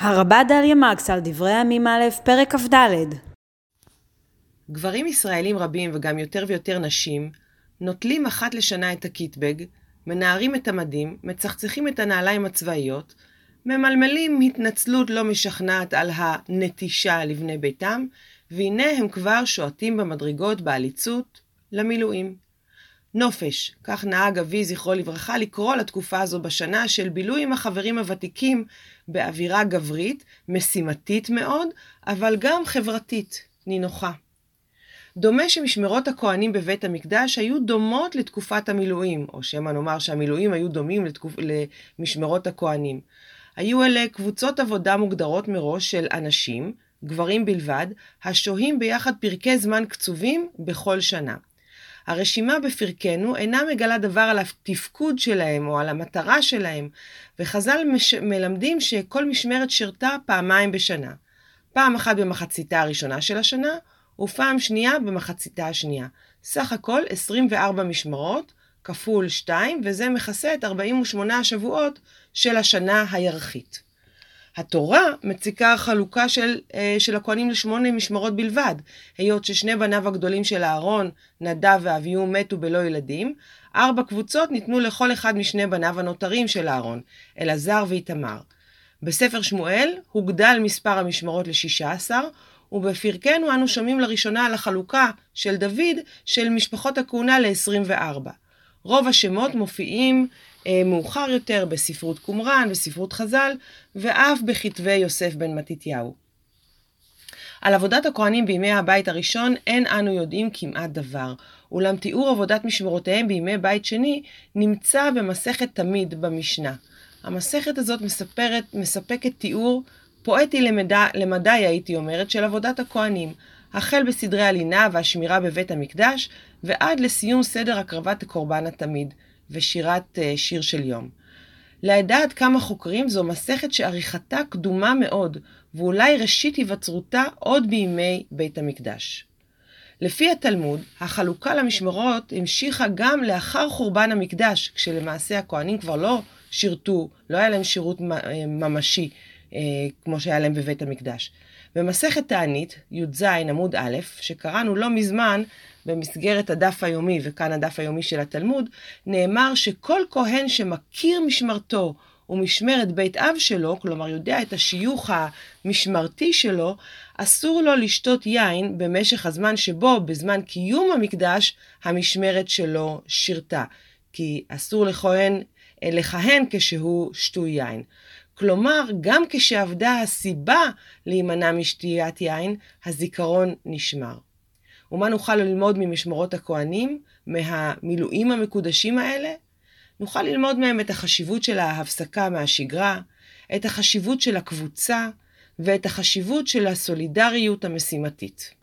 הרבה דליה מרקס על דברי הימים א', פרק כ"ד. גברים ישראלים רבים וגם יותר ויותר נשים נוטלים אחת לשנה את הקיטבג, מנערים את המדים, מצחצחים את הנעליים הצבאיות, ממלמלים התנצלות לא משכנעת על הנטישה לבני ביתם, והנה הם כבר שועטים במדרגות בעליצות למילואים. נופש, כך נהג אבי זכרו לברכה לקרוא לתקופה הזו בשנה של בילוי עם החברים הוותיקים באווירה גברית, משימתית מאוד, אבל גם חברתית, נינוחה. דומה שמשמרות הכהנים בבית המקדש היו דומות לתקופת המילואים, או שמא נאמר שהמילואים היו דומים לתקופ... למשמרות הכהנים. היו אלה קבוצות עבודה מוגדרות מראש של אנשים, גברים בלבד, השוהים ביחד פרקי זמן קצובים בכל שנה. הרשימה בפרקנו אינה מגלה דבר על התפקוד שלהם או על המטרה שלהם, וחז"ל מש... מלמדים שכל משמרת שירתה פעמיים בשנה. פעם אחת במחציתה הראשונה של השנה, ופעם שנייה במחציתה השנייה. סך הכל 24 משמרות, כפול 2, וזה מכסה את 48 השבועות של השנה הירחית. התורה מציקה חלוקה של, אה, של הכהנים לשמונה משמרות בלבד, היות ששני בניו הגדולים של אהרון, נדב ואביהו, מתו בלא ילדים, ארבע קבוצות ניתנו לכל אחד משני בניו הנותרים של אהרון, אלעזר ואיתמר. בספר שמואל הוגדל מספר המשמרות ל-16, ובפרקנו אנו שומעים לראשונה על החלוקה של דוד של משפחות הכהונה ל-24. רוב השמות מופיעים מאוחר יותר בספרות קומראן, בספרות חז"ל, ואף בכתבי יוסף בן מתתיהו. על עבודת הכהנים בימי הבית הראשון אין אנו יודעים כמעט דבר, אולם תיאור עבודת משמרותיהם בימי בית שני נמצא במסכת תמיד במשנה. המסכת הזאת מספרת, מספקת תיאור פואטי למדי, למדי הייתי אומרת, של עבודת הכהנים, החל בסדרי הלינה והשמירה בבית המקדש, ועד לסיום סדר הקרבת קורבן התמיד. ושירת uh, שיר של יום. לדעת כמה חוקרים זו מסכת שעריכתה קדומה מאוד, ואולי ראשית היווצרותה עוד בימי בית המקדש. לפי התלמוד, החלוקה למשמרות המשיכה גם לאחר חורבן המקדש, כשלמעשה הכהנים כבר לא שירתו, לא היה להם שירות אה, ממשי אה, כמו שהיה להם בבית המקדש. במסכת תענית, י"ז עמוד א', שקראנו לא מזמן במסגרת הדף היומי, וכאן הדף היומי של התלמוד, נאמר שכל כהן שמכיר משמרתו ומשמרת בית אב שלו, כלומר יודע את השיוך המשמרתי שלו, אסור לו לשתות יין במשך הזמן שבו, בזמן קיום המקדש, המשמרת שלו שירתה. כי אסור לכהן לכהן כשהוא שתוי יין. כלומר, גם כשעבדה הסיבה להימנע משתיית יין, הזיכרון נשמר. ומה נוכל ללמוד ממשמרות הכהנים, מהמילואים המקודשים האלה? נוכל ללמוד מהם את החשיבות של ההפסקה מהשגרה, את החשיבות של הקבוצה ואת החשיבות של הסולידריות המשימתית.